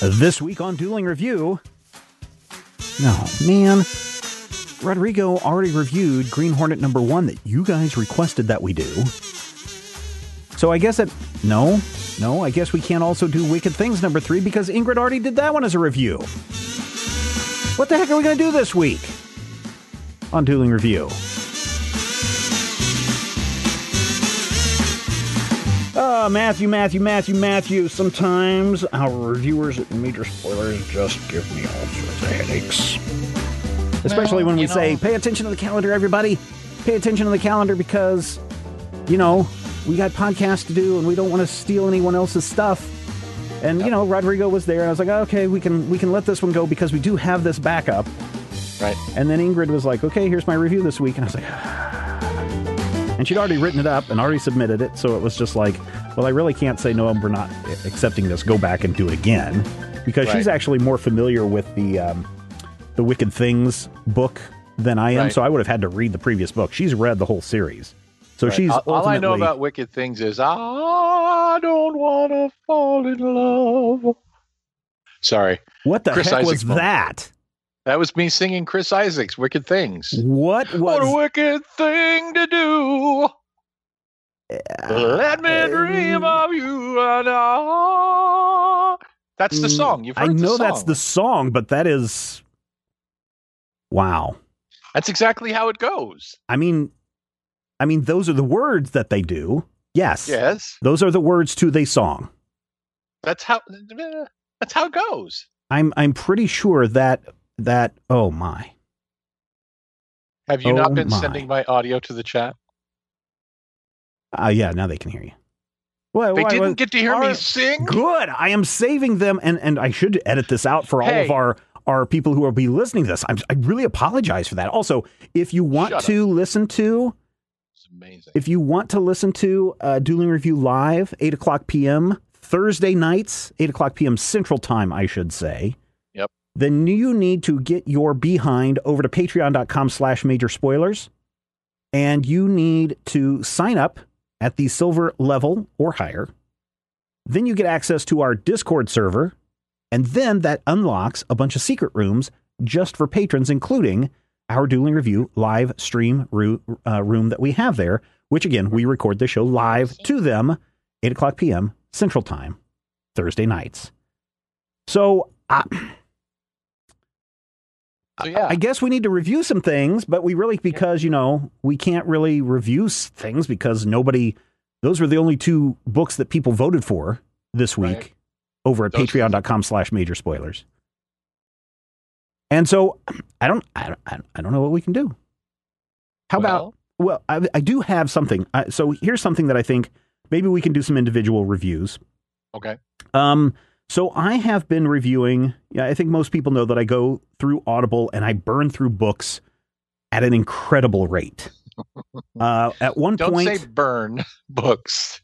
This week on Dueling Review. No, man. Rodrigo already reviewed Green Hornet number one that you guys requested that we do. So I guess it. No, no, I guess we can't also do Wicked Things number three because Ingrid already did that one as a review. What the heck are we going to do this week on Dueling Review? Uh, Matthew, Matthew, Matthew, Matthew. Sometimes our reviewers at Major Spoilers just give me all sorts of headaches. Especially when we you say, know- pay attention to the calendar, everybody. Pay attention to the calendar because, you know, we got podcasts to do and we don't want to steal anyone else's stuff. And, you know, Rodrigo was there and I was like, okay, we can we can let this one go because we do have this backup. Right. And then Ingrid was like, okay, here's my review this week. And I was like, and she'd already written it up and already submitted it. So it was just like, well, I really can't say, no, we're not accepting this. Go back and do it again. Because she's actually more familiar with the, um, the Wicked Things book than I am. Right. So I would have had to read the previous book. She's read the whole series. So Right. she's all, all I know about Wicked Things is I don't want to fall in love. Sorry, what the Chris heck Isaak was that? That was me singing Chris Isaak's Wicked Things. What was What a wicked thing to do! Let me dream of you and I. That's the song. You've Mm, I heard the know that's the song, but that is wow. That's exactly how it goes. I mean, I mean, those are the words that they do. Yes. Yes, Those are the words to the song. that's how. That's how it goes. I'm I'm pretty sure that that oh my. Have you Oh not been my. sending my audio to the chat? Uh yeah, now they can hear you. Well, They why- didn't why- get to hear me sing. Good. I am saving them and and I should edit this out for all of our our people who will be listening to this. I'm, I really apologize for that. Also, if you want Shut up. to listen to It's amazing. If you want to listen to uh, Dueling Review live, 8 o'clock p.m., Thursday nights, 8 o'clock p.m. Central Time, I should say. Then you need to get your behind over to patreon.com slash major spoilers. And you need to sign up at the silver level or higher. Then you get access to our Discord server. And then that unlocks a bunch of secret rooms just for patrons, including our Dueling Review live stream uh, room that we have there, which again, we record the show live to them, 8 o'clock p.m. Central Time, Thursday nights. So uh, So yeah, I guess we need to review some things, but we really, because, you know, we can't really review things because nobody, those were the only two books that people voted for this week Right. over at patreon.com slash major spoilers. And so I don't, I don't, I don't- know what we can do. How about, Well, well, I, I do have something. Uh, so here's something that I think maybe we can do some individual reviews. okay? Um, so I have been reviewing. Yeah, I think most people know that I go through Audible and I burn through books at an incredible rate. Uh, at one Don't point, say burn books.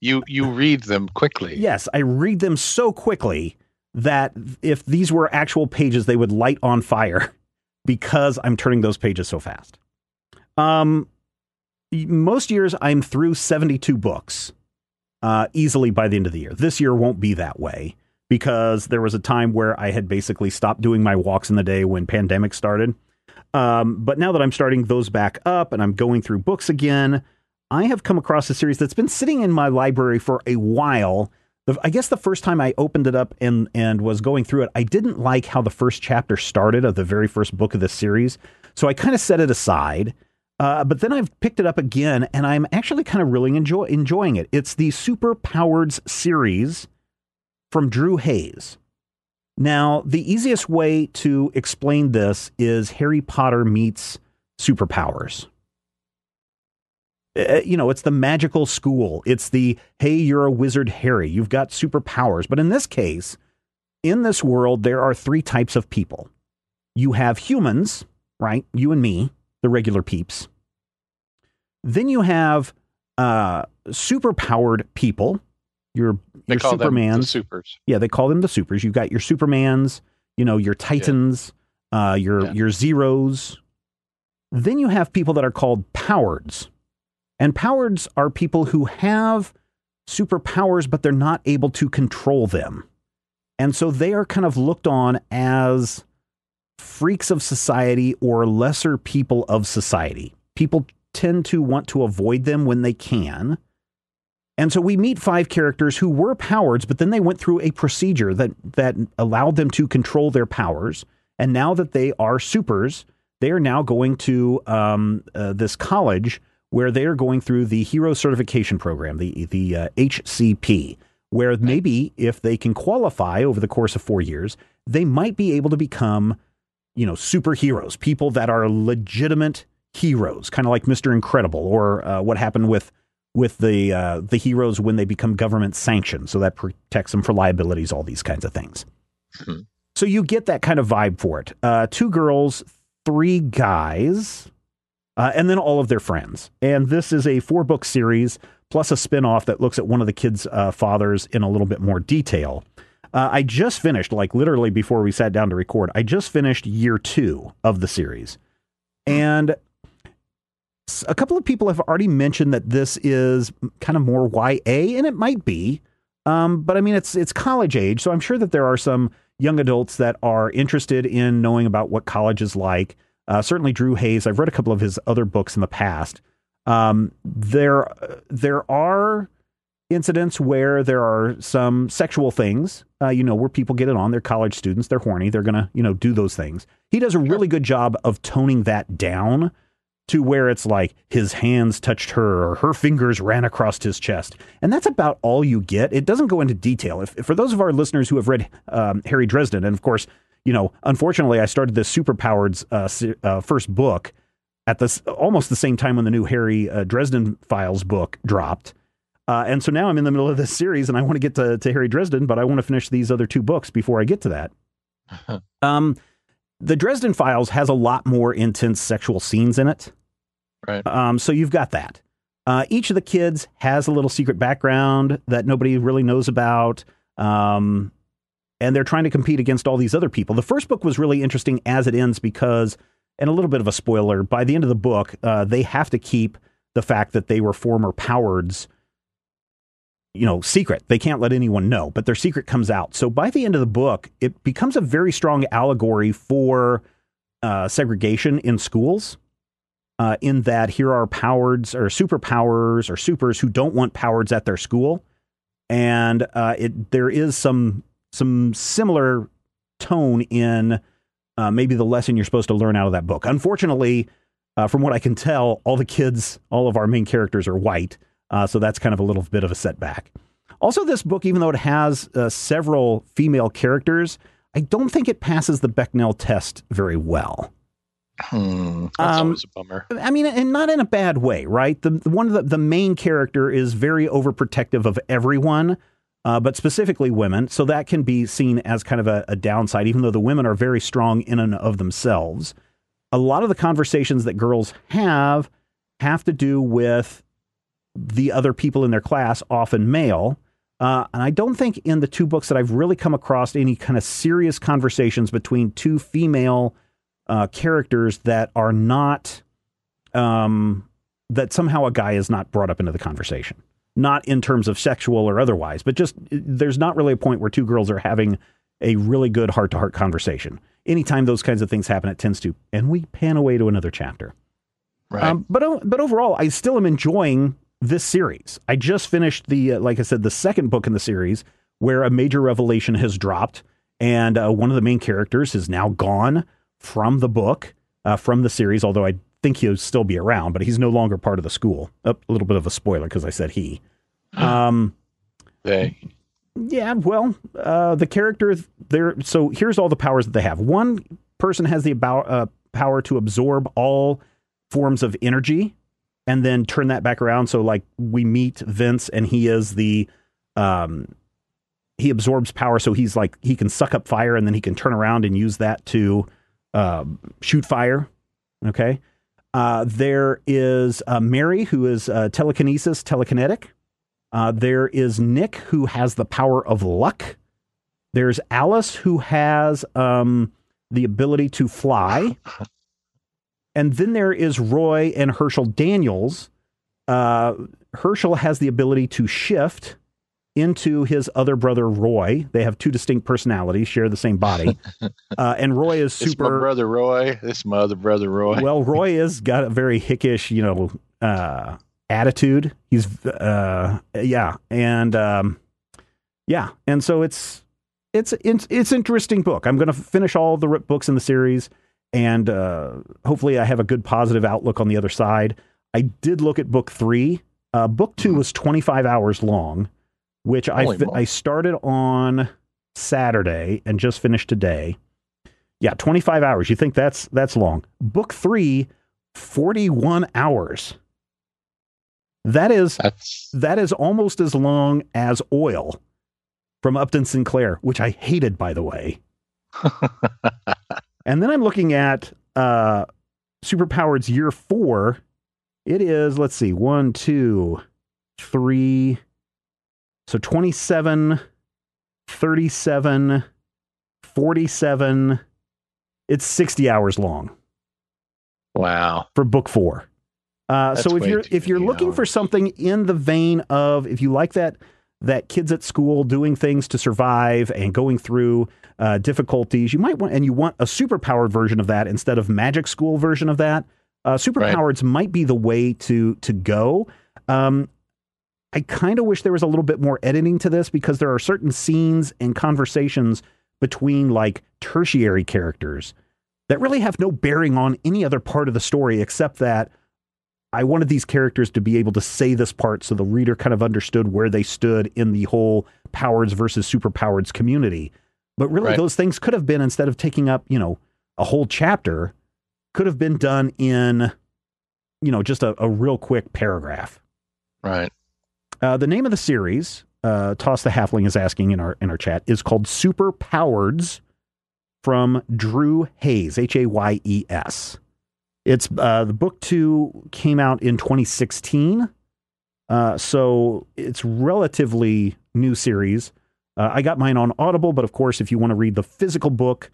you you read them quickly. yes, I read them so quickly that if these were actual pages, they would light on fire because I'm turning those pages so fast. Um, most years I'm through 72 books uh, easily by the end of the year. This year won't be that way because there was a time where I had basically stopped doing my walks in the day when pandemic started. Um, but now that I'm starting those back up and I'm going through books again, I have come across a series that's been sitting in my library for a while. I guess the first time I opened it up and and was going through it, I didn't like how the first chapter started of the very first book of this series, so I kind of set it aside. Uh, but then I've picked it up again, and I'm actually kind of really enjoy enjoying it. It's the Super Powereds series from Drew Hayes. Now, the easiest way to explain this is Harry Potter meets superpowers. Uh, you know, it's the magical school. It's the hey, you're a wizard, Harry. You've got superpowers. But in this case, in this world, there are three types of people. You have humans, right? You and me, the regular peeps. Then you have uh, superpowered people. Your They your call them the Supermans. supers. Yeah, they call them the supers. You've got your Supermans, you know, your Titans, uh, your Yeah. your Zeros. Then you have people that are called Powereds. And Powereds are people who have superpowers, but they're not able to control them. And so they are kind of looked on as freaks of society or lesser people of society. People tend to want to avoid them when they can. And so we meet five characters who were powereds, but then they went through a procedure that that allowed them to control their powers. And now that they are supers, they are now going to um, uh, this college where they are going through the Hero Certification Program, the the uh, HCP, where maybe if they can qualify over the course of four years, they might be able to become, you know, superheroes, people that are legitimate heroes, kind of like Mister Incredible, or uh, what happened with with the uh, the heroes when they become government sanctioned, so that protects them for liabilities, all these kinds of things. Hmm. So you get that kind of vibe for it. Uh, two girls, three guys, uh, and then all of their friends. And this is a four book series plus a spin off that looks at one of the kids' uh, fathers in a little bit more detail. Uh, I just finished, like literally before we sat down to record, I just finished year two of the series. And a couple of people have already mentioned that this is kind of more YA, and it might be. Um, but I mean, it's it's college age, so I'm sure that there are some young adults that are interested in knowing about what college is like. Uh, certainly, Drew Hayes. I've read a couple of his other books in the past. Um, there there are incidents where there are some sexual things, uh, you know, where people get it on. They're college students. They're horny. They're gonna, you know, do those things. He does a really good job of toning that down to where it's like his hands touched her or her fingers ran across his chest. And that's about all you get. It doesn't go into detail. If, for those of our listeners who have read um, Harry Dresden, and of course, you know, unfortunately, I started this Superpowered's uh, uh, first book at this almost the same time when the new Harry uh, Dresden Files book dropped. Uh, and so now I'm in the middle of this series and I want to get to, to Harry Dresden, but I want to finish these other two books before I get to that. um, the Dresden Files has a lot more intense sexual scenes in it. Right. Um, so you've got that. Uh, each of the kids has a little secret background that nobody really knows about. Um, and they're trying to compete against all these other people. The first book was really interesting as it ends because, and a little bit of a spoiler, by the end of the book, uh, they have to keep the fact that they were former Powereds, you know, secret. They can't let anyone know, but their secret comes out. So by the end of the book, it becomes a very strong allegory for uh, segregation in schools. Uh, in that here are powereds or superpowers or supers who don't want powereds at their school, and uh, it there is some some similar tone in uh, maybe the lesson you're supposed to learn out of that book. Unfortunately, uh, from what I can tell, all the kids, all of our main characters are white, uh, so that's kind of a little bit of a setback. Also, this book, even though it has uh, several female characters, I don't think it passes the Bechdel test very well. Hmm. That's Um, always a bummer. I mean, and not in a bad way, right? The, the one of the, the main character is very overprotective of everyone, uh, but specifically women. So that can be seen as kind of a, a downside, even though the women are very strong in and of themselves. A lot of the conversations that girls have have to do with the other people in their class, often male. Uh, and I don't think in the two books that I've really come across any kind of serious conversations between two female uh, characters that are not um, that somehow a guy is not brought up into the conversation, not in terms of sexual or otherwise, but just there's not really a point where two girls are having a really good heart to heart conversation. Anytime those kinds of things happen, it tends to, and we pan away to another chapter. Right. Um, but but overall, I still am enjoying this series. I just finished the, uh, like I said, the second book in the series where a major revelation has dropped, and uh, one of the main characters is now gone from the book, uh, from the series. Although I think he'll still be around, but he's no longer part of the school. A little bit of a spoiler because I said he. Um, they. yeah, well, uh, the character there. So here's all the powers that they have. One person has the about, uh, power to absorb all forms of energy and then turn that back around. So like we meet Vince and he is the um he absorbs power so he's like he can suck up fire and then he can turn around and use that to uh, shoot fire. Okay. Uh, there is uh, Mary, who is uh, telekinesis, telekinetic. Uh, there is Nick, who has the power of luck. There's Alice, who has um, the ability to fly. And then there is Roy and Herschel Daniels. Uh, Herschel has the ability to shift into his other brother Roy. They have two distinct personalities, share the same body. Uh, and Roy is super. Brother Roy. This is my other brother Roy. Well, Roy has got a very hickish, you know, uh, attitude. He's, uh, yeah, and um, yeah, and so it's it's it's it's interesting book. I'm going to finish all the books in the series, and uh, hopefully, I have a good positive outlook on the other side. I did look at book three. Uh, book two was 25 hours long, which I fi- I started on Saturday and just finished today. Yeah, 25 hours. You think that's that's long. Book 3 41 hours. That is That's that is almost as long as Oil from Upton Sinclair, which I hated by the way. And then I'm looking at uh Superpowered's year 4. It is, let's see, one, two, three, so 27, 37, 47. It's 60 hours long wow. for book four. Uh, so if you're if you're looking for something in the vein of if you like that that kids at school doing things to survive and going through uh, difficulties, you might want and you want a superpowered version of that instead of magic school version of that. Uh, superpowers might be the way to to go. Um, I kind of wish there was a little bit more editing to this because there are certain scenes and conversations between like tertiary characters that really have no bearing on any other part of the story except that I wanted these characters to be able to say this part so the reader kind of understood where they stood in the whole powers versus superpowers community. But really, Right. those things could have been, instead of taking up, you know, a whole chapter, could have been done in, you know, just a, a real quick paragraph. Right. Uh, the name of the series, uh, Toss the Halfling is asking in our in our chat, is called Super Powereds from Drew Hayes, H A Y E S. It's uh, the book two came out in 2016, uh, so it's relatively new series. Uh, I got mine on Audible, but of course, if you want to read the physical book,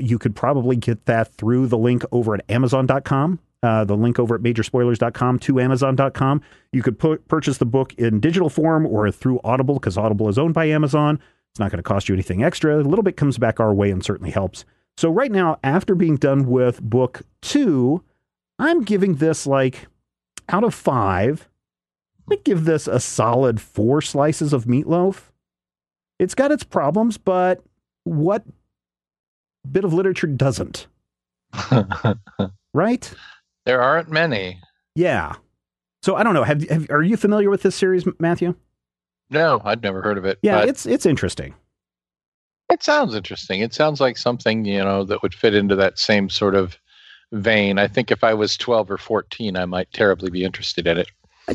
you could probably get that through the link over at Amazon.com. Uh, the link over at majorspoilers.com to Amazon.com. You could pu- purchase the book in digital form or through Audible because Audible is owned by Amazon. It's not going to cost you anything extra. A little bit comes back our way and certainly helps. So, right now, after being done with book two, I'm giving this like out of five. I give this a solid four slices of meatloaf. It's got its problems, but what bit of literature doesn't, right? There aren't many. Yeah. So I don't know. Have, have are you familiar with this series, Matthew? No, I'd never heard of it. Yeah, it's it's interesting. it sounds interesting. It sounds like something, you know, that would fit into that same sort of vein. I think if I was 12 or 14, I might terribly be interested in it.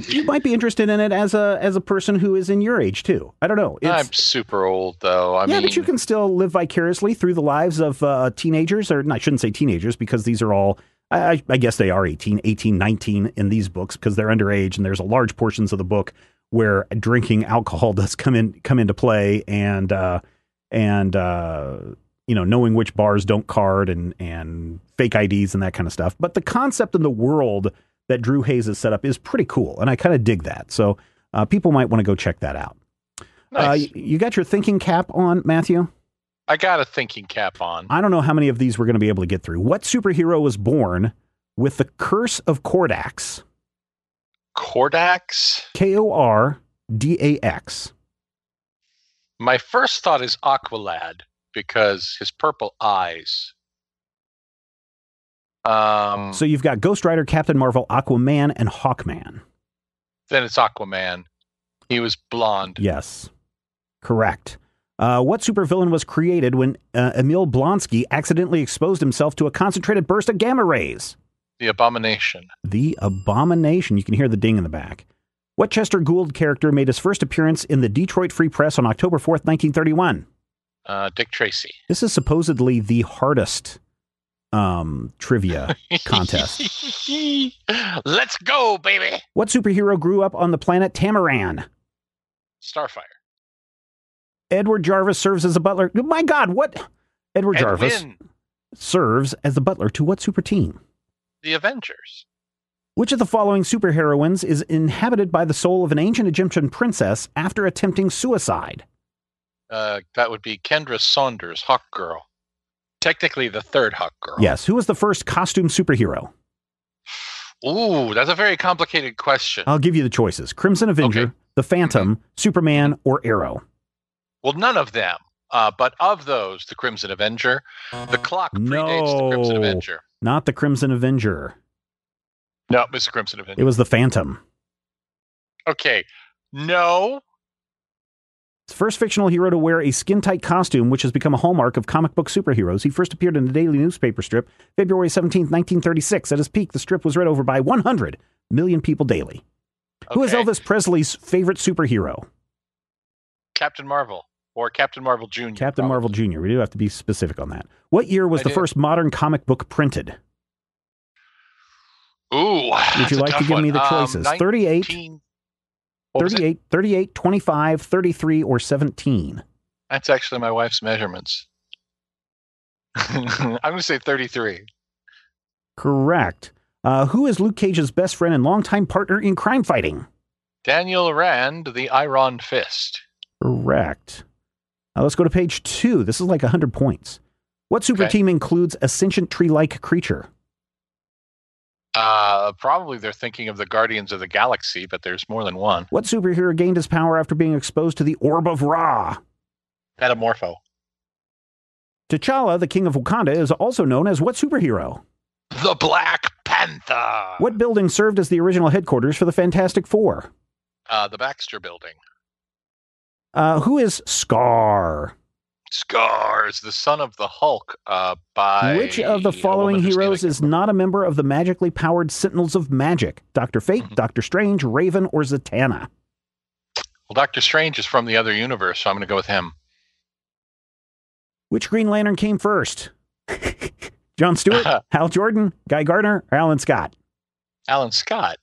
You might be interested in it as a as a person who is in your age too. I don't know. It's, I'm super old, though. I yeah, mean, but you can still live vicariously through the lives of uh, teenagers, or no, I shouldn't say teenagers because these are all, I, I- guess they are 18, 18, 19 in these books because they're underage, and there's a large portions of the book where drinking alcohol does come in come into play, and uh, and uh, you know knowing which bars don't card and and fake IDs and that kind of stuff. But the concept in the world that Drew Hayes has set up is pretty cool, and I kind of dig that. So uh, people might want to go check that out. Uh, nice. you got your thinking cap on, Matthew? I got a thinking cap on. I don't know how many of these we're going to be able to get through. What superhero was born with the curse of Kordax? Kordax. K O R D A X. My first thought is Aqualad because his purple eyes. Um, So you've got Ghost Rider, Captain Marvel, Aquaman, and Hawkman. then it's Aquaman. He was blonde. Yes, correct. Uh, what supervillain was created when uh, Emil Blonsky accidentally exposed himself to a concentrated burst of gamma rays? The Abomination. The Abomination. You can hear the ding in the back. What Chester Gould character made his first appearance in the Detroit Free Press on October 4th, 1931? Uh, Dick Tracy. This is supposedly the hardest um, trivia contest. Let's go, baby. What superhero grew up on the planet Tamaran? Starfire. Edward Jarvis serves as a butler. My God, what? Edward Jarvis serves as the butler to what super team? The Avengers. Which of the following superheroines is inhabited by the soul of an ancient Egyptian princess after attempting suicide? Uh, that would be Kendra Saunders, Hawk Girl. Technically, the third Hawk Girl. Yes. Who was the first costume superhero? Ooh, that's a very complicated question. I'll give you the choices Crimson Avenger, Okay. The Phantom, Superman, or Arrow. Well, none of them. Uh, but of those, the Crimson Avenger, the clock predates the Crimson No. Avenger. Not the Crimson Avenger. No, Mr. Crimson Avenger. It was the Phantom. Okay. No. First fictional hero to wear a skin tight costume, which has become a hallmark of comic book superheroes. He first appeared in the daily newspaper strip February 17, 1936. At his peak, the strip was read over by 100 million people daily. Who is Elvis Presley's favorite superhero? Captain Marvel or Captain Marvel Jr. Captain probably. Marvel Jr. We do have to be specific on that. What year was I the do. first modern comic book printed? Ooh. Would you like to give me the choices? Um, 38, 19 what was it? 38, 38, 25, 33, or 17? That's actually my wife's measurements. I'm going to say 33. Correct. Uh, who is Luke Cage's best friend and longtime partner in crime fighting? Daniel Rand, the Iron Fist. Correct. Uh, let's go to page two. This is like 100 points. What super Okay. team includes a sentient tree like creature? Uh, probably they're thinking of the Guardians of the Galaxy, but there's more than one. What superhero gained his power after being exposed to the Orb of Ra? Metamorpho. T'Challa, the king of Wakanda, is also known as what superhero? The Black Panther. What building served as the original headquarters for the Fantastic Four? Uh, the Baxter Building. Uh, who is Skaar? Skaar is the son of the Hulk. Uh, by Which of the following woman whose name I heroes is not a member of the magically powered Sentinels of Magic? Doctor Fate, Mhm. Doctor Strange, Raven, or Zatanna? Well, Doctor Strange is from the other universe, so I'm going to go with him. Which Green Lantern came first? John Stewart, Hal Jordan, Guy Gardner, or Alan Scott? Alan Scott.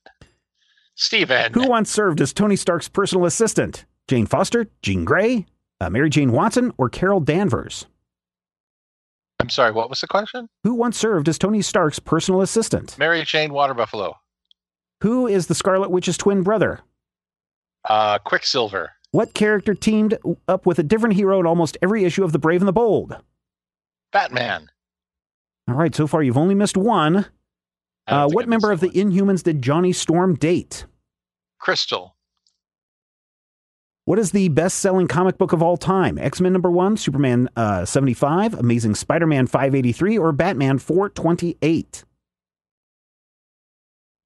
Steven. Who once served as Tony Stark's personal assistant? Jane Foster, Jean Grey, uh, Mary Jane Watson, or Carol Danvers? I'm sorry, what was the question? Who once served as Tony Stark's personal assistant? Mary Jane Water Buffalo. Who is the Scarlet Witch's twin brother? Uh, Quicksilver. What character teamed up with a different hero in almost every issue of The Brave and the Bold? Batman. All right, so far you've only missed one. Uh, what member of the. Inhumans did Johnny Storm date? Crystal. What is the best selling comic book of all time? X Men number one, Superman uh, 75, Amazing Spider Man 583, or Batman 428?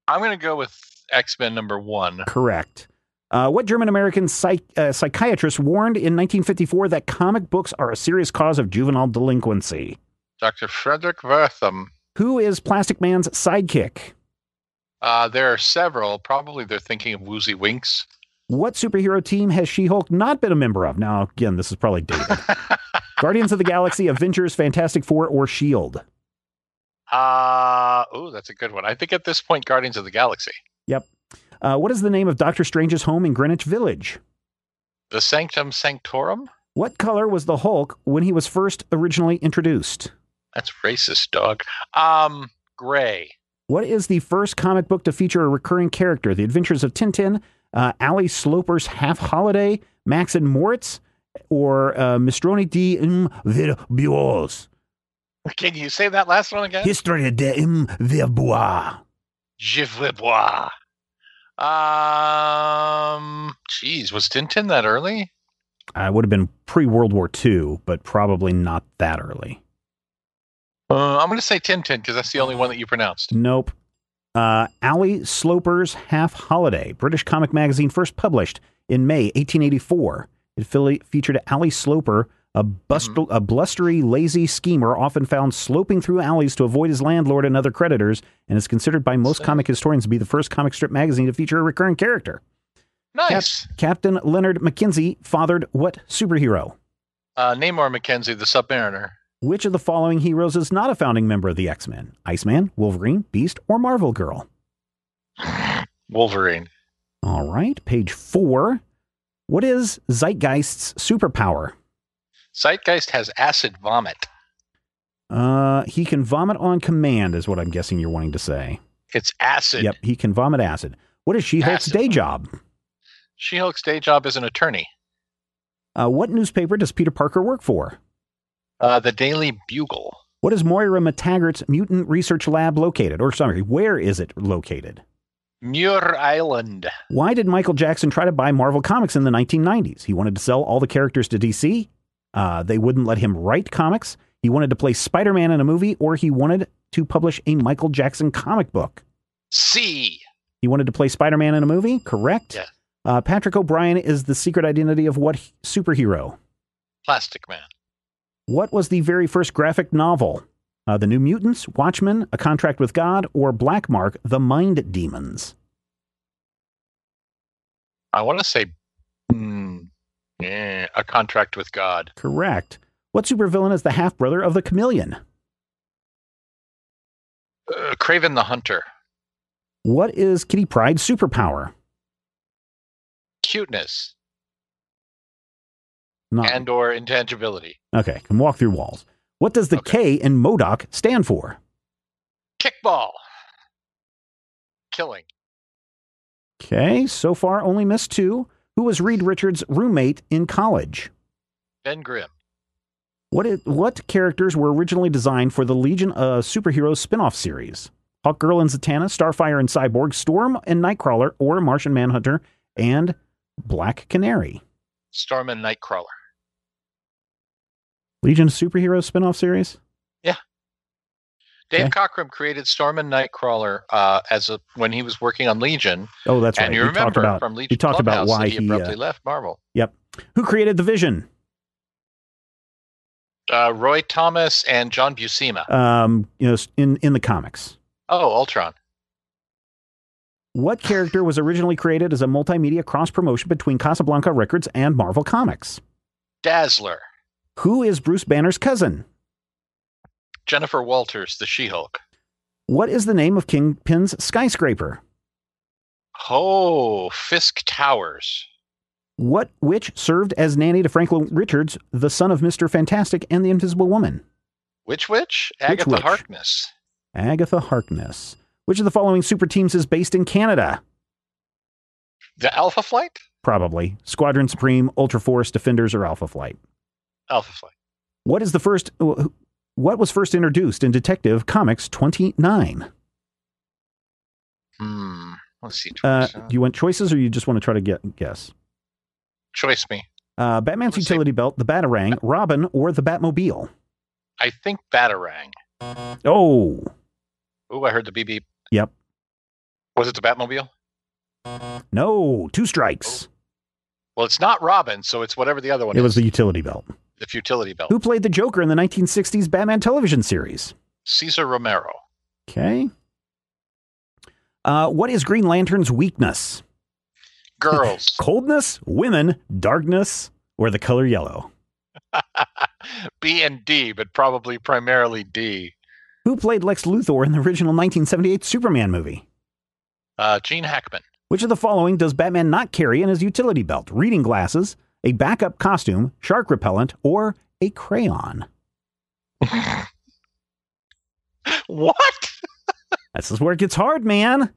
I'm going to go with X Men number one. Correct. Uh, what German American psych- uh, psychiatrist warned in 1954 that comic books are a serious cause of juvenile delinquency? Dr. Fredric Wertham. Who is Plastic Man's sidekick? Uh, there are several. Probably they're thinking of Woozy Winks. What superhero team has She Hulk not been a member of? Now, again, this is probably dated. Guardians of the Galaxy, Avengers, Fantastic Four, or S.H.I.E.L.D.? Uh, oh, that's a good one. I think at this point, Guardians of the Galaxy. Yep. Uh, what is the name of Doctor Strange's home in Greenwich Village? The Sanctum Sanctorum? What color was the Hulk when he was first originally introduced? That's racist, dog. Um, gray. What is the first comic book to feature a recurring character? The Adventures of Tintin, uh, Ally Sloper's Half Holiday, Max and Moritz, or uh, Mistroni di Verbois? Can you say that last one again? History de Verbois. Je veux boire. Um, geez, was Tintin that early? I would have been pre World War II, but probably not that early. Uh, I'm going to say Tintin because that's the only one that you pronounced. Nope. Uh, Ally Sloper's Half Holiday, British comic magazine first published in May 1884. It featured Ally Sloper, A, bust- a blustery, lazy schemer often found sloping through alleys to avoid his landlord and other creditors, and is considered by most So- comic historians to be the first comic strip magazine to feature a recurring character. Nice. Captain Leonard Mackenzie fathered what superhero? Uh, Namor McKenzie, the Submariner. Which of the following heroes is not a founding member of the X Men? Iceman, Wolverine, Beast, or Marvel Girl? Wolverine. All right, page four. What is Zeitgeist's superpower? Zeitgeist has acid vomit. Uh, he can vomit on command, is what I'm guessing you're wanting to say. It's acid. Yep, he can vomit acid. What is She Hulk's day job? She Hulk's day job is an attorney. Uh, what newspaper does Peter Parker work for? Uh, the Daily Bugle. What is Moira MacTaggert's mutant research lab located? Or, sorry, where is it located? Muir Island. Why did Michael Jackson try to buy Marvel Comics in the 1990s? He wanted to sell all the characters to DC. Uh, they wouldn't let him write comics. He wanted to play Spider Man in a movie, or he wanted to publish a Michael Jackson comic book. C. He wanted to play Spider Man in a movie, correct? Yeah. Uh, Patrick O'Brian is the secret identity of what superhero? Plastic Man. What was the very first graphic novel? Uh, the New Mutants, Watchmen, A Contract with God, or Black Mark, The Mind Demons? I want to say hmm, yeah, a contract with God. Correct. What supervillain is the half brother of the chameleon? Uh, Kraven the Hunter. What is Kitty Pryde's superpower? Cuteness Not and or intangibility. okay. Can walk through walls. What does the Okay. K in MODOK stand for? Kickball. Killing. Okay. So far, only missed two. Who was Reed Richards' roommate in college? Ben Grimm. What i- what characters were originally designed for the Legion of Superheroes spin-off series? Hawkgirl and Zatanna, Starfire and Cyborg, Storm and Nightcrawler, or Martian Manhunter and Black Canary? Storm and Nightcrawler. Legion of Superheroes spin-off series? Yeah. Dave Okay. Cockrum created Storm and Nightcrawler uh, as a when he was working on Legion, Oh, that's right. and you We remember talked about from Legion we talked about why he he, uh, abruptly left Marvel. Yep. Who created the Vision. Uh, Roy Thomas and John Buscema. Um, you know, in in the comics. Oh, Ultron. What character was originally created as a multimedia cross promotion between Casablanca Records and Marvel Comics? Dazzler. Who is Bruce Banner's cousin? Jennifer Walters, the She-Hulk. What is the name of Kingpin's skyscraper? Oh, Fisk Towers. What which served as nanny to Franklin Richards, the son of Mr. Fantastic and the Invisible Woman? Which witch? Agatha witch? Harkness. Agatha Harkness. Which of the following super teams is based in Canada? The Alpha Flight? Probably Squadron Supreme, Ultra Force, Defenders, or Alpha Flight. Alpha Flight. What is the first? What was first introduced in Detective Comics 29? Hmm. Let's see. Uh, uh, do you want choices, or you just want to try to get guess? choice me. Uh, Batman's Let's see. utility belt, the Batarang, Robin, or the Batmobile? I think Batarang. Oh, Ooh, I heard the beep beep. Yep. Was it the Batmobile? no, two strikes. Well, it's not Robin, so it's whatever the other one It is. was the utility belt. The futility belt. Who played the Joker in the 1960s Batman television series? Cesar Romero. Okay. Uh, what is Green Lantern's weakness? Girls. Coldness, women, darkness, or the color yellow? B and D, but probably primarily D. Who played Lex Luthor in the original 1978 Superman movie? Uh, Gene Hackman. Which of the following does Batman not carry in his utility belt? Reading glasses, a backup costume, shark repellent, or a crayon? what? This is where it gets hard, man.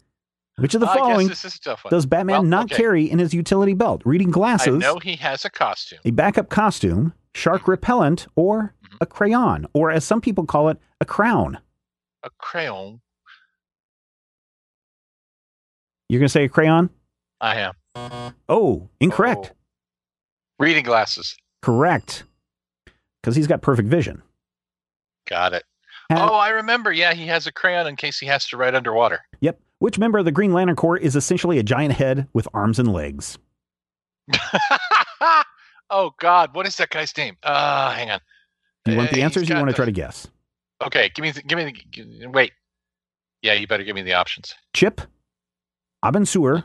Which of the I following this is a tough one. does Batman Well, not okay. carry in his utility belt? Reading glasses. I know he has a costume. a backup costume, shark repellent, or Mm-hmm. a crayon, or as some people call it, a crown. A crayon. You're going to say a crayon? I am. Oh, incorrect. Oh. Reading glasses. Correct. Because he's got perfect vision. Got it. Oh, I remember. Yeah, he has a crayon in case he has to write underwater. Yep. Which member of the Green Lantern Corps is essentially a giant head with arms and legs? Oh God, what is that guy's name? Uh, hang on. Do you want the answers? Or you want to the- try to guess? Okay, give me, the, give me, the, g- wait. Yeah, you better give me the options. Chip, Abin Sur,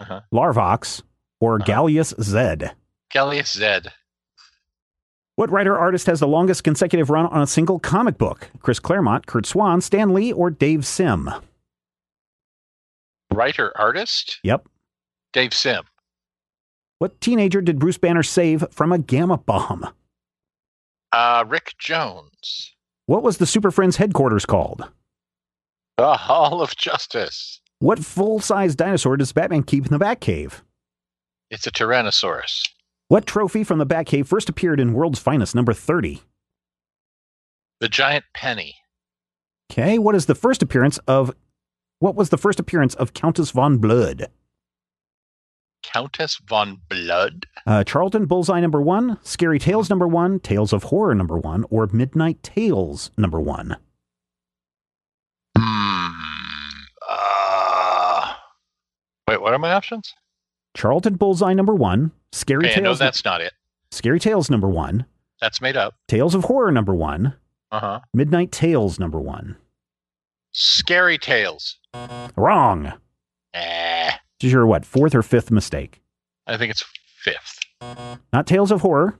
Uh-huh. Larvox, or Uh-huh. Galius Zed. Galius Zed. What writer artist has the longest consecutive run on a single comic book? Chris Claremont, Curt Swan, Stan Lee, or Dave Sim? Writer artist? Yep. Dave Sim. What teenager did Bruce Banner save from a gamma bomb? Uh, Rick Jones. What was the Super Friends headquarters called? The Hall of Justice. What full size dinosaur does Batman keep in the Batcave? It's a Tyrannosaurus. What trophy from the Batcave first appeared in World's Finest number 30? The Giant Penny. Okay, what is the first appearance of what was the first appearance of Countess von Blood? Countess von Blood. Uh, Charlton Bullseye number one, Scary Tales number one, Tales of Horror number one, or Midnight Tales number one? Hmm. Uh, wait, what are my options? Charlton Bullseye number one, Scary Okay, I know Tales, that's not it. Scary Tales number one, That's made up. Tales of Horror number one, Uh huh. Midnight Tales number one. Scary Tales. Wrong. Eh, This is your what fourth or fifth mistake? I think it's fifth. Not Tales of Horror.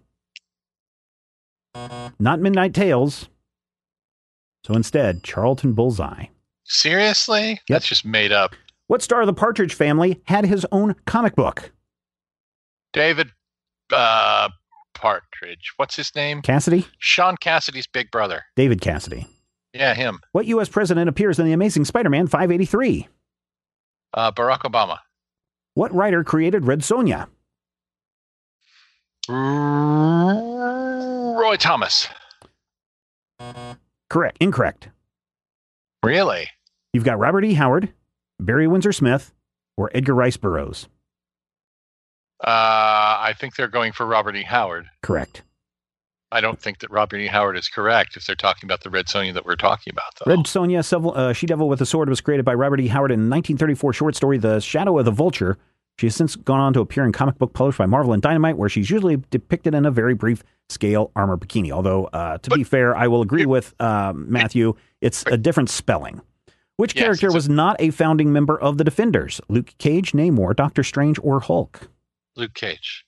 Not Midnight Tales. So instead, Charlton Bullseye. Seriously? That's just made up. What star of the Partridge family had his own comic book? David uh, Partridge. What's his name? Cassidy? Shaun Cassidy's big brother. David Cassidy. Yeah, him. What U.S. president appears in The Amazing Spider Man 583? Uh, Barack Obama. What writer created Red Sonja? Roy Thomas. Correct. Incorrect. Really? You've got Robert E. Howard, Barry Windsor Smith, or Edgar Rice Burroughs. Uh, I think they're going for Robert E. Howard. Correct. I don't think that Robert E. Howard is correct if they're talking about the Red Sonja that we're talking about, though. Red Sonja, uh, She Devil with a Sword, was created by Robert E. Howard in 1934 short story The Shadow of the Vulture. She has since gone on to appear in comic book published by Marvel and Dynamite, where she's usually depicted in a very brief scale armor bikini. Although, uh, to be fair, I will agree with uh, Matthew, it's a different spelling. Which Yes, character was not a founding member of the Defenders? Luke Cage, Namor, Doctor Strange, or Hulk? Luke Cage.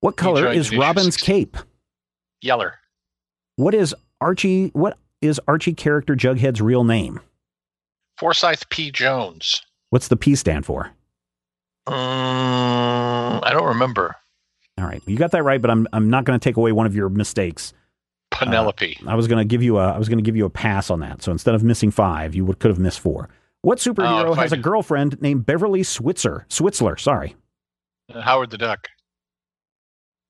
What color is Robin's 16. cape? Yeller. What is Archie? What is Archie character Jughead's real name? Forsythe P. Jones. What's the P stand for? Um, I don't remember. All right, you got that right, but I'm I'm not going to take away one of your mistakes. Penelope. I was going to give you a I was going to give you a pass on that. So instead of missing five, you would could have missed four. What superhero Oh, if I has a d- girlfriend named Beverly Switzer? Switzler, sorry. Uh, Howard the Duck.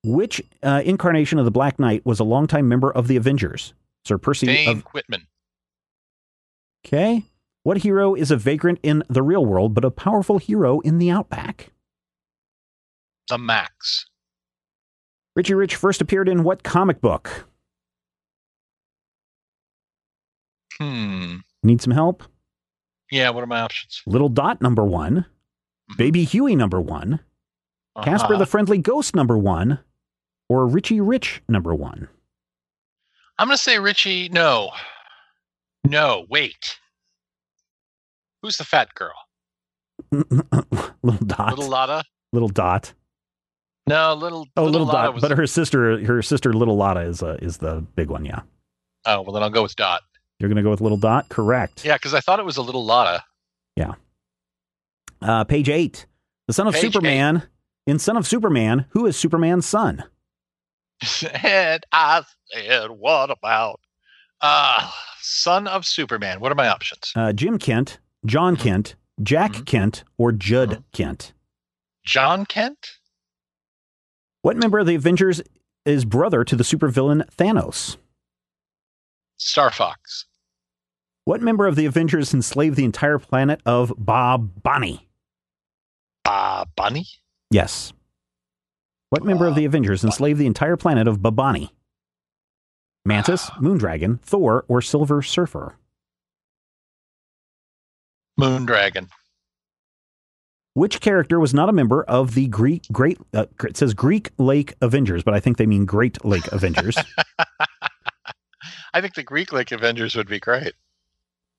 Which uh, incarnation of the Black Knight was a longtime member of the Avengers? Sir Percy Dane of Whitman. Okay. What hero is a vagrant in the real world but a powerful hero in the outback? The Maxx. Richie Rich first appeared in what comic book? Hmm. Need some help? Yeah, what are my options? Little Dot number one, Mhm. Baby Huey number one, Casper Uh-huh. the Friendly Ghost number one, or Richie Rich number one. I'm going to say Richie. No. No, wait. Who's the fat girl? little Dot. Little Lotta? Little Dot. No, little. Oh, Little, Lotta Dot. But her sister, her sister Little Lotta is uh, is the big one. Yeah. Oh, well, then I'll go with Dot. You're gonna go with Little Dot. Correct. Yeah, because I thought it was a little Lotta. Yeah. Uh, page eight. The son of Page Superman. In Son of Superman, who is Superman's son? and I said, what about uh son of Superman? What are my options? Uh, Jim Kent, John Mhm. Kent, Jack Mhm. Kent, or Judd Mhm. Kent? John Kent? What member of the Avengers is brother to the supervillain Thanos? Star Fox. What member of the Avengers enslaved the entire planet of Bob Bonnie? Bunny? Yes. What member of the Avengers enslaved the entire planet of Babani? Mantis, Moondragon, Thor, or Silver Surfer? Moondragon. Which character was not a member of the Greek Great? Uh, it says Greek Lake Avengers, but I think they mean Great Lake Avengers. I think the Greek Lake Avengers would be great.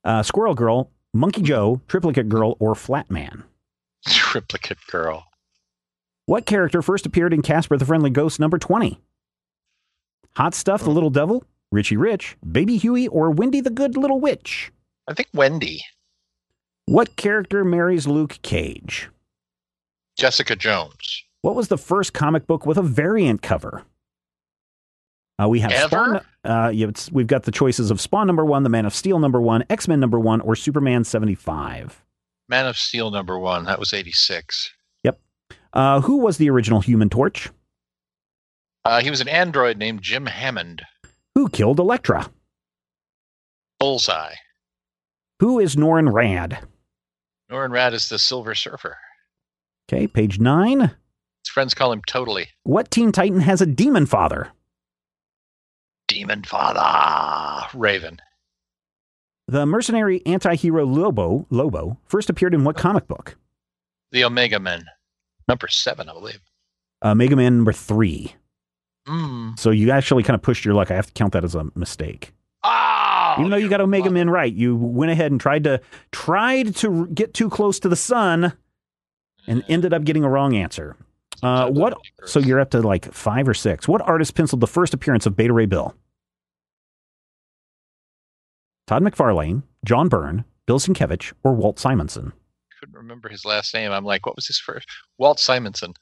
Uh, Squirrel Girl, Monkey Joe, Triplicate Girl, or Flatman. Triplicate Girl. What character first appeared in Casper the Friendly Ghost number 20? Hot Stuff the Little Devil, Richie Rich, Baby Huey, or Wendy the Good Little Witch? I think Wendy. What character marries Luke Cage? Jessica Jones. What was the first comic book with a variant cover? Uh, we have Ever? Spawn. Uh, yeah, we've got the choices of Spawn number one, The Man of Steel number one, X Men number one, or Superman seventy five. Man of Steel number one. That was 86. Uh, who was the original Human Torch? Uh, he was an android named Jim Hammond. Who killed Elektra? Bullseye. Who is Norrin Radd? Norrin Radd is the Silver Surfer. Okay, page nine. His friends call him Totally. What Teen Titan has a demon father? Demon Father. Raven. The mercenary anti-hero Lobo, Lobo first appeared in what comic book? The Omega Men. Number seven, I believe. Omega Man number three. Mm. So you actually kind of pushed your luck. I have to count that as a mistake. Ah! Even though you got Omega. Man right, you went ahead and tried to tried to get too close to the sun and ended up getting a wrong answer. Uh, what? So you're up to like five or six. What artist penciled the first appearance of Beta Ray Bill? Todd McFarlane, John Byrne, Bill Sienkiewicz, or Walt Simonson? couldn't remember his last name. I'm like, what was his first? Walt Simonson.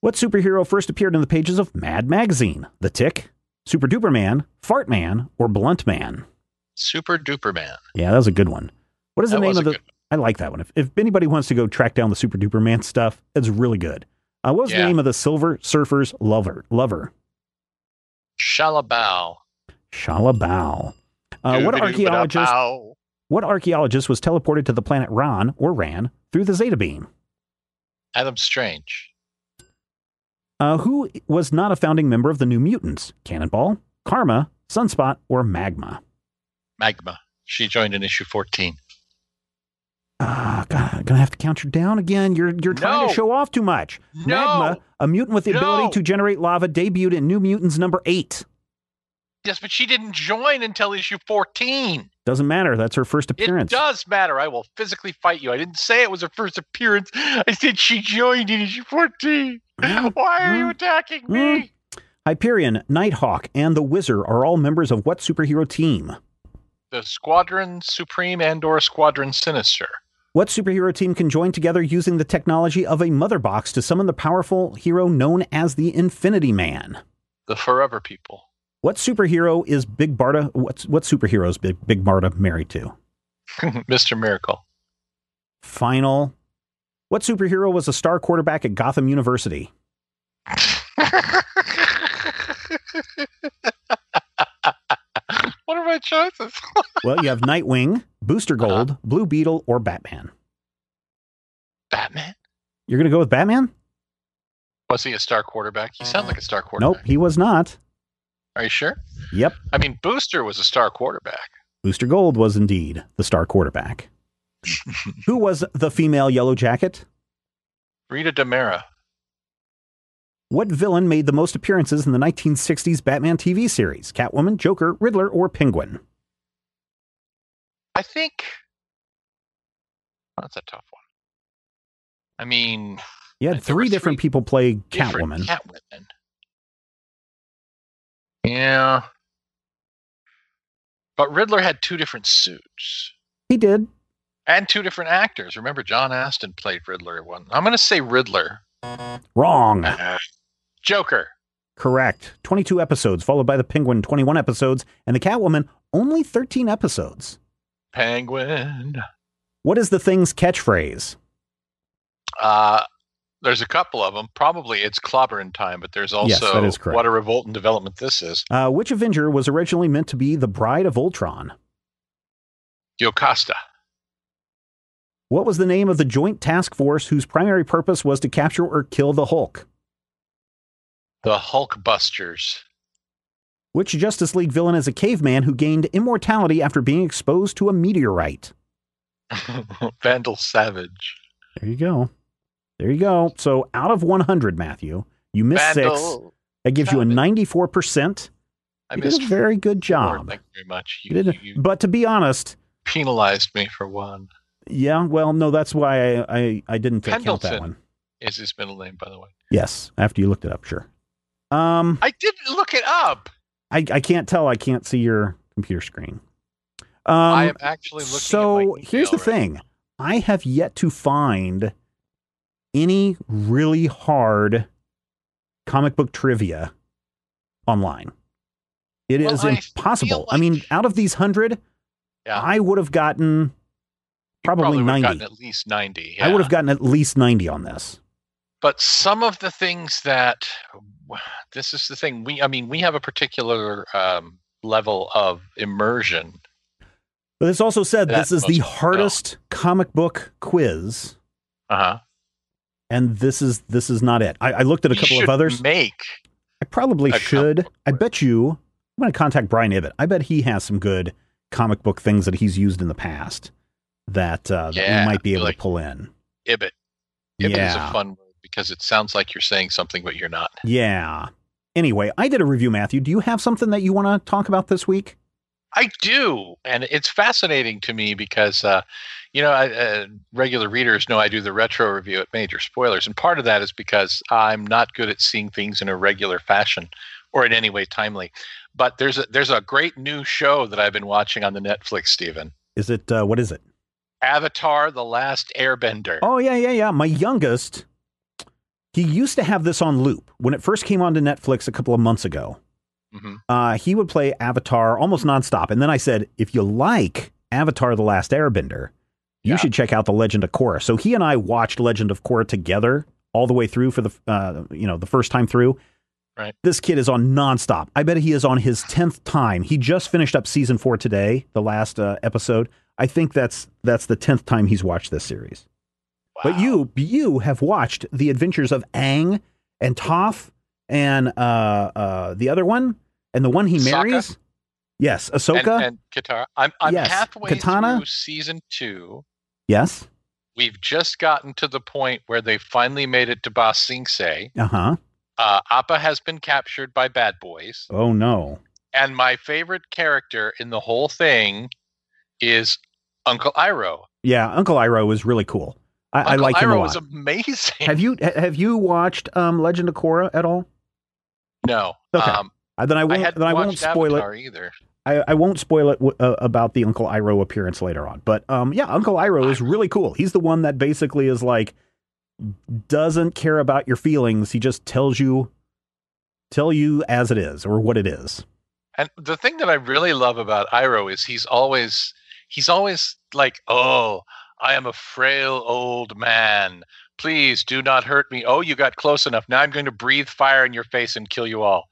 What superhero first appeared in the pages of Mad Magazine? The Tick, Super Duper Man, Fart Man, or Blunt Man? Super Duper Man. Yeah, that was a good one. What is the That name of the? I like that one. If, if anybody wants to go track down the Super Duper Man stuff, it's really good. Uh, what was the name of the Silver Surfer's lover? Lover Shalla-Bal. Shalla-Bal. Uh, what archaeologist? What archaeologist was teleported to the planet Ron or Rann through the Zeta Beam? Adam Strange. Uh, who was not a founding member of the New Mutants? Cannonball, Karma, Sunspot, or Magma? Magma. She joined in issue 14. Ah, God, I'm gonna have to count you down again. You're you're trying No. to show off too much. No. Magma, a mutant with the ability to generate lava, debuted in New Mutants number eight. Yes, but she didn't join until issue 14. Doesn't matter. That's her first appearance. It does matter. I will physically fight you. I didn't say it was her first appearance. I said she joined in issue 14. Mm, Why are you mm, attacking me? mm. Hyperion, Nighthawk, and the Wizard are all members of what superhero team? The Squadron Supreme and or Squadron Sinister. What superhero team can join together using the technology of a mother box to summon the powerful hero known as the Infinity Man? The Forever People. What superhero is Big Barda? What, what superhero is Big, Big Barda married to? Mr. Miracle. Final. What superhero was a star quarterback at Gotham University? what are my choices? Well, you have Nightwing, Booster Uh-huh. Gold, Blue Beetle, or Batman. Batman? You're going to go with Batman? Was he a star quarterback? He sounded like a star quarterback. Nope, he was not. Are you sure? Yep, I mean, Booster was a star quarterback. Booster Gold was indeed the star quarterback. Who was the female Yellow Jacket? Rita DeMara. What villain made the most appearances in the 1960s Batman TV series? Catwoman, Joker, Riddler, or Penguin? I think oh, that's a tough one. I mean, You had three different three people play different Catwoman. Catwomen. Yeah. But Riddler had two different suits he did. and two different actors. Remember, John Astin played Riddler at one. I'm going to say Riddler. Wrong. Uh, Joker. Correct. 22 episodes, followed by the Penguin, 21 episodes, and the Catwoman, only 13 episodes. Penguin. What is the thing's catchphrase? Uh, there's a couple of them. Probably it's clobbering time, but there's also Yes, what a revolt and development this is. Uh, which Avenger was originally meant to be the bride of Ultron? Jocasta. What was the name of the joint task force whose primary purpose was to capture or kill the Hulk? The Hulkbusters. Which Justice League villain is a caveman who gained immortality after being exposed to a meteorite? Vandal Savage. There you go. There you go. So out of 100, Matthew, you missed six. Vandal. That gives you a 94%. I You missed did a very good job. Thank you very much. You You, did, you but to be honest, penalized me for one. yeah, well, no, that's why I I, I didn't count that one. Is his middle name, by the way? Yes, after you looked it up, sure. Um, I didn't look it up. I I can't tell. I can't see your computer screen. Um, I am actually looking. so here's the right thing: I have yet to find any really hard comic book trivia online. It is Well, I impossible. feel I mean, out of these hundred, Yeah. I would have gotten probably, would've 90. gotten at least ninety. I would have gotten at least 90 on this. but some of the things that this is the thing we i mean we have a particular um, level of immersion But this also said this is the hardest comic book quiz, uh-huh and this is this is not it. I, I looked at a You couple of others. make I probably should. I bet you. I'm going to contact Brian Ibbett. I bet he has some good comic book things that he's used in the past that uh, that we might be able like- to pull in. ibit is Yeah. a fun word because it sounds like you're saying something but you're not Yeah. Anyway, I did a review, Matthew. Do you have something that you want to talk about this week? i do and it's fascinating to me because uh, you know I, uh, regular readers know i do the retro review at major spoilers and part of that is because i'm not good at seeing things in a regular fashion or in any way timely but there's a there's a great new show that i've been watching on the netflix stephen Is it uh, what is it? Avatar: The Last Airbender. Oh yeah, yeah, yeah. My youngest, he used to have this on loop when it first came onto Netflix a couple of months ago. hmm Uh, he would play Avatar almost nonstop, and then I said, if you like Avatar: The Last Airbender, you Yeah. should check out The Legend of Korra. So he and I watched Legend of Korra together all the way through for the uh, you know the first time through. Right. This kid is on nonstop. I bet he is on his tenth time. He just finished up season four today, the last uh, episode. I think that's that's the tenth time he's watched this series. But you you have watched the adventures of Aang and Toph and uh, uh, the other one and the one he Sokka? Yes, Ahsoka. and, and Katara. I'm I'm Yes, halfway Katana? through season two. yes. We've just gotten to the point where they finally made it to Ba Sing Se. Uh huh. Uh, Appa has been captured by bad boys, Oh no. and my favorite character in the whole thing is Uncle Iroh. Yeah, Uncle Iroh was really cool. I, I Uncle like Iroh him a was amazing. Have you have you watched um, Legend of Korra at all? no, Okay. um, Uh, then I I won't. hadn't then I won't spoil Avatar it. either. I, I won't spoil it w- uh, about the Uncle Iroh appearance later on. But um, yeah, Uncle Iroh is really cool. He's the one that basically is like doesn't care about your feelings. He just tells you tell you as it is or what it is. And the thing that I really love about Iroh is he's always he's always like, "Oh, I am a frail old man. Please do not hurt me. Oh, you got close enough. Now I'm going to breathe fire in your face and kill you all."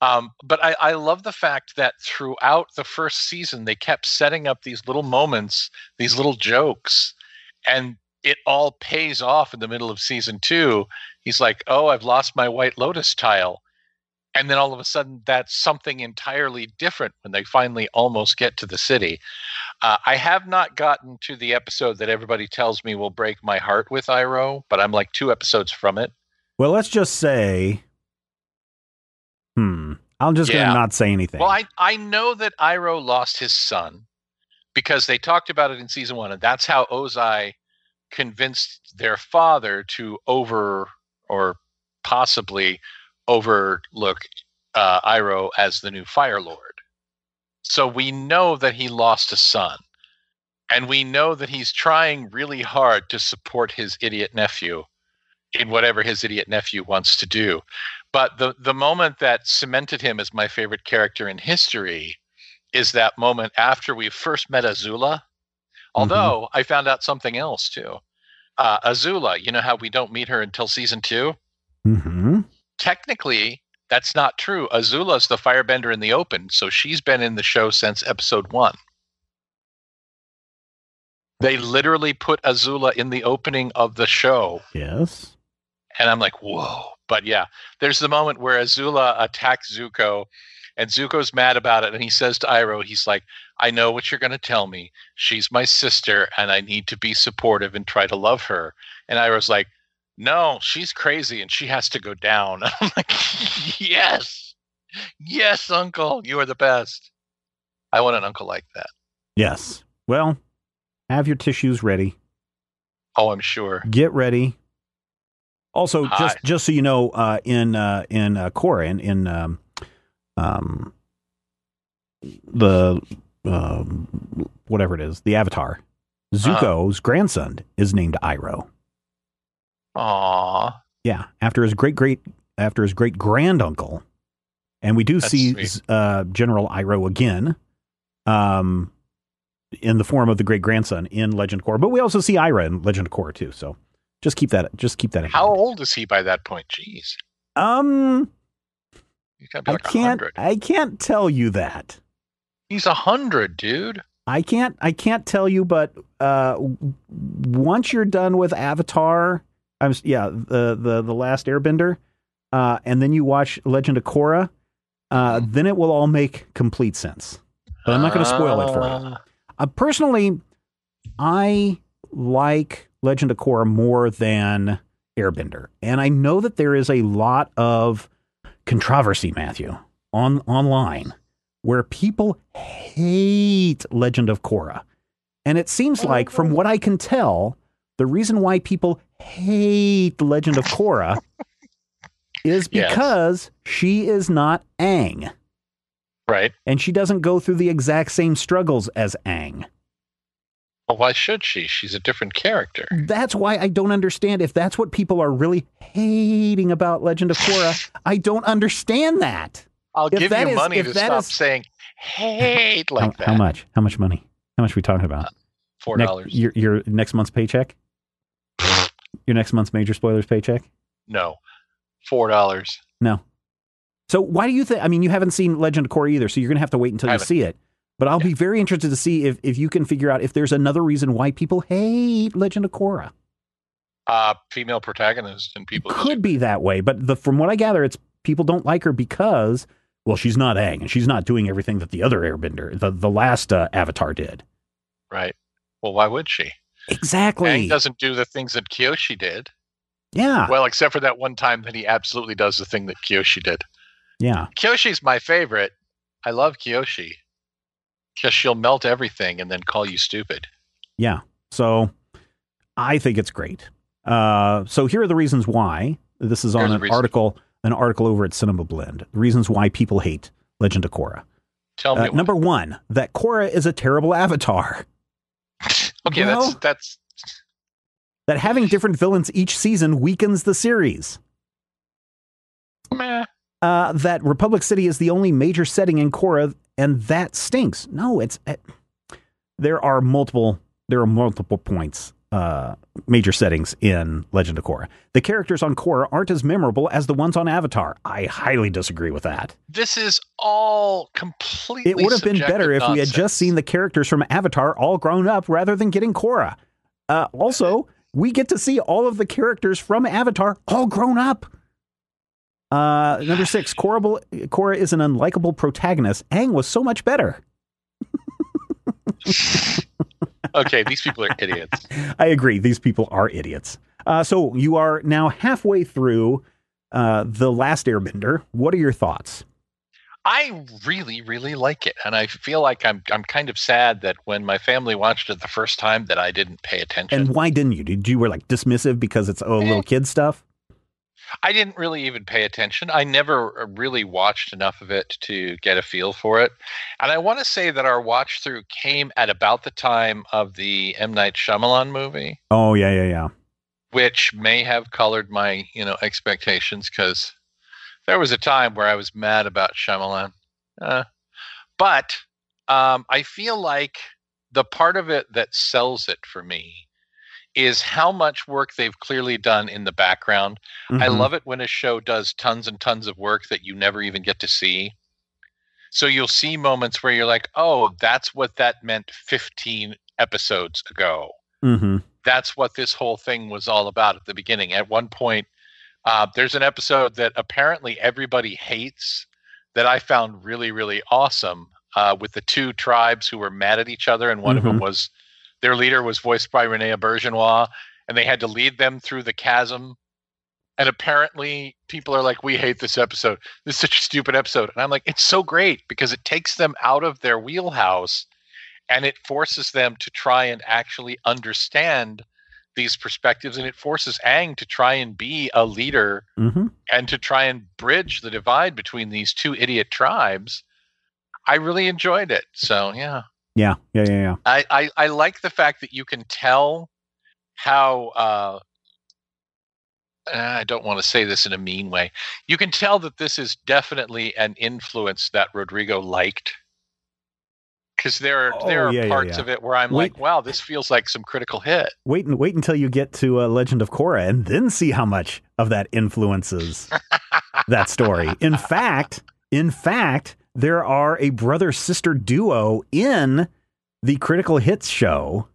Um, but I, I love the fact that throughout the first season they kept setting up these little moments, these little jokes, and it all pays off in the middle of season two. He's like, "Oh, I've lost my white lotus tile." and then all of a sudden that's something entirely different when they finally almost get to the city uh, i have not gotten to the episode that everybody tells me will break my heart with Iroh but i'm like two episodes from it Well, let's just say, hmm. I'm just Yeah. gonna not say anything. well I, I know that Iroh lost his son because they talked about it in season one and that's how ozai convinced their father to over or possibly overlook uh, Iroh as the new Fire Lord. So we know that he lost a son. And we know that he's trying really hard to support his idiot nephew in whatever his idiot nephew wants to do. But the, the moment that cemented him as my favorite character in history is that moment after we first met Azula. Although I found out something else too. Uh, Azula, you know how we don't meet her until season two? hmm technically that's not true. Azula's the firebender in the open, so she's been in the show since episode one. They literally put Azula in the opening of the show, Yes. and I'm like, whoa. But yeah, there's the moment where Azula attacks Zuko, and Zuko's mad about it, and he says to Iroh, he's like, I know what you're going to tell me. She's my sister, and I need to be supportive and try to love her. And I was like, no, she's crazy and she has to go down. I'm like, yes, yes, uncle, you are the best. I want an uncle like that. Yes. Well, have your tissues ready. Oh, I'm sure. Get ready. Also, Hi. just just so you know, uh, in uh, in uh, Korra, in, in um, um, the um, whatever it is, the Avatar, Zuko's grandson is named Iroh. Aw, Yeah, after his great great after his great granduncle, and we do That's see uh, General Iroh again, um, in the form of the great grandson in Legend of Korra. But we also see Iroh in Legend of Korra too. So just keep that just keep that in how mind. old is he by that point? Jeez, Um, he's got to be I like a can't hundred. I can't tell you that. He's a hundred, dude. I can't I can't tell you, but uh, once you're done with Avatar, I'm yeah the the the last Airbender, uh, and then you watch Legend of Korra, uh, Mm-hmm. then it will all make complete sense. But I'm not going to spoil it for you. Ah, Uh, personally, I like Legend of Korra more than Airbender, and I know that there is a lot of controversy, Matthew, on online where people hate Legend of Korra, and it seems like, from what I can tell, the reason why people hate Legend of Korra is Yes. because she is not Aang, Right. and she doesn't go through the exact same struggles as Aang. Well, why should she? She's a different character. That's why I don't understand if that's what people are really hating about Legend of Korra. I don't understand that. I'll If give that you is- money if to that stop is- saying hate like how, that. how much? How much money? How much are we talking about? Uh, four Next- dollars. your your next month's paycheck? Your next month's major spoilers paycheck? no, four dollars. No. So why do you think? I mean, you haven't seen Legend of Korra either, so you're gonna have to wait until you see it. But I'll be very interested to see if if you can figure out if there's another reason why people hate Legend of Korra. Uh, female protagonist and people. could be that way, but the from what I gather, it's people don't like her because well, she's not Aang and she's not doing everything that the other Airbender, the the last uh, Avatar did. right. Well, why would she? Exactly. Aang doesn't do the things that Kyoshi did. yeah. Well, except for that one time that he absolutely does the thing that Kyoshi did. yeah. Kyoshi's my favorite. I love Kyoshi because she'll melt everything and then call you stupid. Yeah. So I think it's great. Uh, so here are the reasons why. This is on Here's an article an article over at Cinema Blend. The reasons why people hate Legend of Korra. Tell me. Uh, number one, that Korra is a terrible avatar. okay, well- that's that's That having different villains each season weakens the series. meh. uh, that Republic City is the only major setting in Korra, and that stinks. No, it's it, there are multiple there are multiple points, uh, major settings in Legend of Korra. The characters on Korra aren't as memorable as the ones on Avatar. I highly disagree with that. This is all completely. It would have been better if we had just seen the characters from Avatar all grown up rather than getting Korra. Uh, also, we get to see all of the characters from Avatar all grown up. Uh, number six, Korra, Korra is an unlikable protagonist. Aang was so much better. okay, these people are idiots. I agree. These people are idiots. Uh, so you are now halfway through uh, the last Airbender. What are your thoughts? I really, really like it, and I feel like I'm I'm kind of sad that when my family watched it the first time that I didn't pay attention. And why didn't you? Did you were like dismissive because it's oh little kid stuff? I didn't really even pay attention. I never uh, really watched enough of it to get a feel for it. And I want to say that our watch through came at about the time of the M Night Shyamalan movie, Oh yeah yeah yeah. which may have colored my you know expectations because there was a time where I was mad about Shyamalan. Uh, but um, I feel like the part of it that sells it for me is how much work they've clearly done in the background. I Mhm. love it when a show does tons and tons of work that you never even get to see. So you'll see moments where you're like, oh, that's what that meant 15 episodes ago. Mhm. That's what this whole thing was all about at the beginning. At one point, uh, there's an episode that apparently everybody hates that I found really, really awesome. uh, with the two tribes who were mad at each other, and one of them Mhm. was their leader was voiced by René Auberjonois, and they had to lead them through the chasm. And apparently, people are like, "We hate this episode. This is such a stupid episode." And I'm like, "It's so great because it takes them out of their wheelhouse, and it forces them to try and actually understand these perspectives, and it forces Aang to try and be a leader hmm and to try and bridge the divide between these two idiot tribes. I really enjoyed it. So yeah, Yeah, yeah, yeah, yeah. I I, I like the fact that you can tell how. Uh, I don't want to say this in a mean way. You can tell that this is definitely an influence that Rodrigo liked. Because there are there Oh, are yeah, yeah, parts yeah. of it where I'm Wait. like, wow, this feels like some critical hit. Wait and wait until you get to uh, Legend of Korra, and then see how much of that influences that story. In fact, in fact, there are a brother sister duo in the Critical Hits show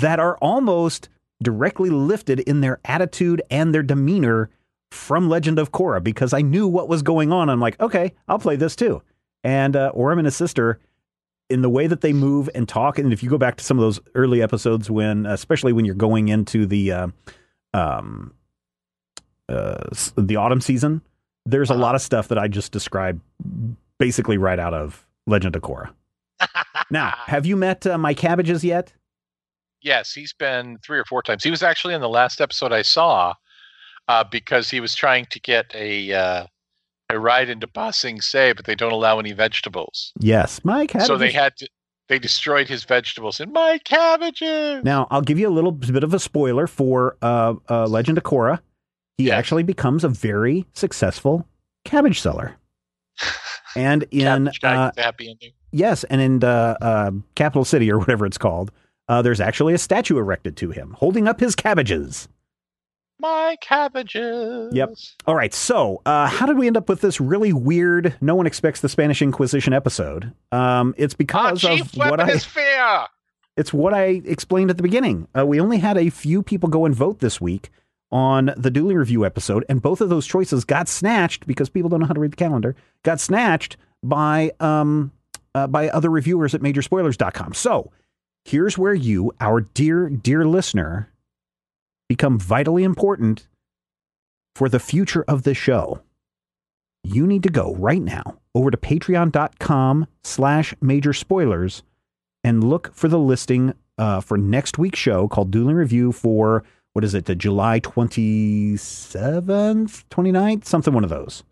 that are almost directly lifted in their attitude and their demeanor from Legend of Korra because I knew what was going on. I'm like, okay, I'll play this too. And uh, and his sister, in the way that they move and talk, and if you go back to some of those early episodes when, especially when you're going into the uh, um, uh, the autumn season, there's a Uh-huh. lot of stuff that I just described basically right out of Legend of Korra. Now, have you met uh, my cabbages yet? Yes, he's been three or four times. He was actually in the last episode I saw uh, because he was trying to get a uh, a ride into Ba Sing Se, but they don't allow any vegetables. Yes, my cabbages. So they had to they destroyed his vegetables and my cabbages. Now, I'll give you a little bit of a spoiler for uh, uh, Legend of Korra. He Yes. actually becomes a very successful cabbage seller. And in guy uh, happy ending. yes, and in uh, uh, Capital City or whatever it's called, uh, there's actually a statue erected to him holding up his cabbages. My cabbages. Yep. All right, so uh, how did we end up with this really weird? No one expects the Spanish Inquisition episode. Um, it's because chief of what I. fear. It's what I explained at the beginning. Uh, we only had a few people go and vote this week on the dueling review episode, and both of those choices got snatched because people don't know how to read the calendar. Got snatched by um uh, by other reviewers at majorspoilers.com. So here's where you, our dear dear listener, become vitally important for the future of the show. You need to go right now over to patreon.com slash major spoilers and look for the listing uh, for next week's show called Dueling Review for what is it, the July 27th, 29th, something one of those.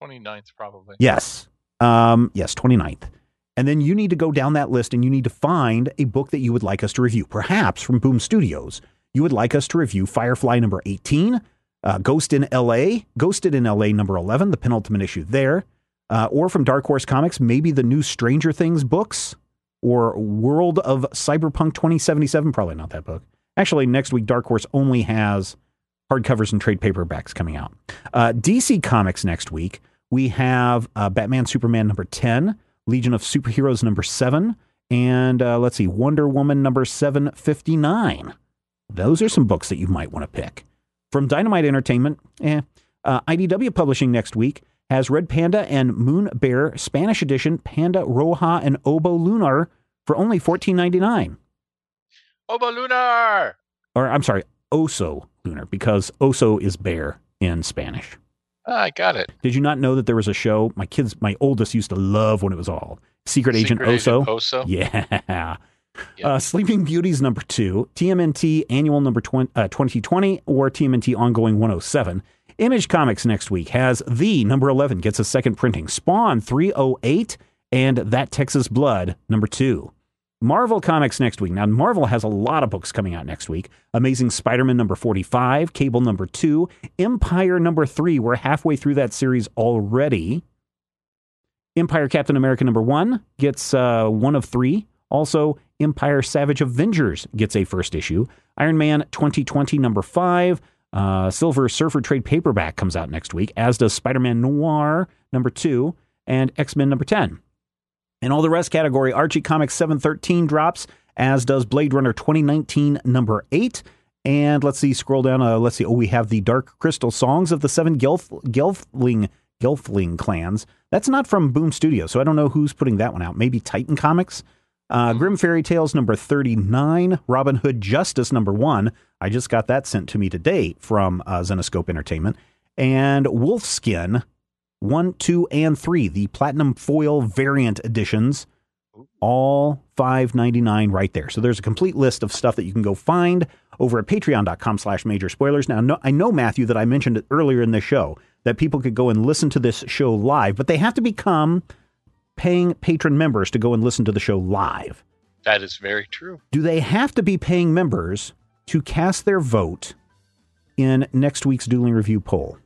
29th probably. Yes. Um, yes, 29th. And then you need to go down that list and you need to find a book that you would like us to review, perhaps from Boom Studios. You would like us to review Firefly number 18, uh, Ghost in LA, Ghosted in LA number 11, the penultimate issue there, uh, or from Dark Horse Comics, maybe the new Stranger Things books or World of Cyberpunk 2077. Probably not that book. Actually, next week, Dark Horse only has hardcovers and trade paperbacks coming out. Uh, DC Comics next week, we have uh, Batman Superman number 10, Legion of Superheroes number 7, and uh, let's see, Wonder Woman number 759. Those are some books that you might want to pick. From Dynamite Entertainment, eh, uh, IDW Publishing next week has Red Panda and Moon Bear Spanish edition Panda Roja and Obo Lunar for only $14.99. Oba Lunar. Or I'm sorry, Oso Lunar, because Oso is bear in Spanish. Ah, I got it. Did you not know that there was a show my kids, my oldest used to love when it was all Secret, Agent Secret Oso? Oso. Yeah. Yeah. Uh, Sleeping Beauties number two, TMNT annual number 20, uh, 2020, or TMNT ongoing 107. Image Comics next week has the number 11 gets a second printing, Spawn 308, and That Texas Blood number two. Marvel Comics next week. Now, Marvel has a lot of books coming out next week. Amazing Spider Man number 45, Cable number two, Empire number three. We're halfway through that series already. Empire Captain America number one gets uh, one of three. Also, Empire Savage Avengers gets a first issue. Iron Man 2020 number five. Uh, Silver Surfer trade paperback comes out next week, as does Spider Man Noir number two and X Men number 10. In all the rest category, Archie Comics 713 drops, as does Blade Runner 2019 number 8. And let's see, scroll down. Uh, let's see. Oh, we have the Dark Crystal Songs of the Seven Gelf, Gelfling, Gelfling clans. That's not from Boom Studio, so I don't know who's putting that one out. Maybe Titan Comics. Uh, Grim Fairy Tales number 39, Robin Hood Justice number 1. I just got that sent to me today from uh, Zenescope Entertainment. And Wolfskin 1, 2, and 3, the Platinum Foil Variant Editions. All 5.99 right there. So there's a complete list of stuff that you can go find over at patreon.com slash major spoilers. Now, no, I know, Matthew, that I mentioned it earlier in the show that people could go and listen to this show live, but they have to become paying patron members to go and listen to the show live. That is very true. Do they have to be paying members to cast their vote in next week's dueling review poll?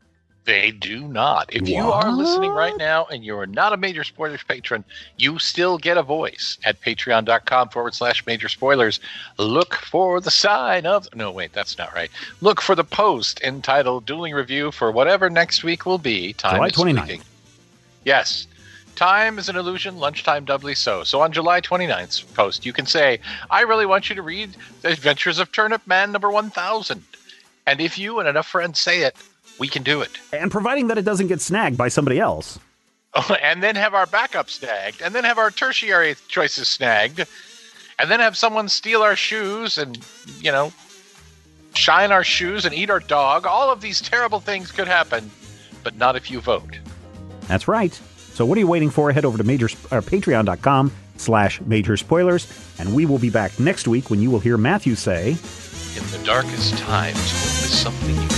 They do not. If you are listening right now and you are not a major spoilers patron, you still get a voice at patreon.com forward slash major spoilers. Look for the sign of. No, wait, that's not right. Look for the post entitled Dueling Review for whatever next week will be. Time July is 29th. fleeting. Yes. Time is an illusion, lunchtime doubly so. So on July 29th's post, you can say, I really want you to read The Adventures of Turnip Man number 1000. And if you and enough friends say it, we can do it. And providing that it doesn't get snagged by somebody else. and then have our backup snagged, and then have our tertiary choices snagged, and then have someone steal our shoes and, you know, shine our shoes and eat our dog. All of these terrible things could happen, but not if you vote. That's right. So what are you waiting for? Head over to major, uh, patreon.com slash major spoilers, and we will be back next week when you will hear Matthew say, In the darkest times, hope is something you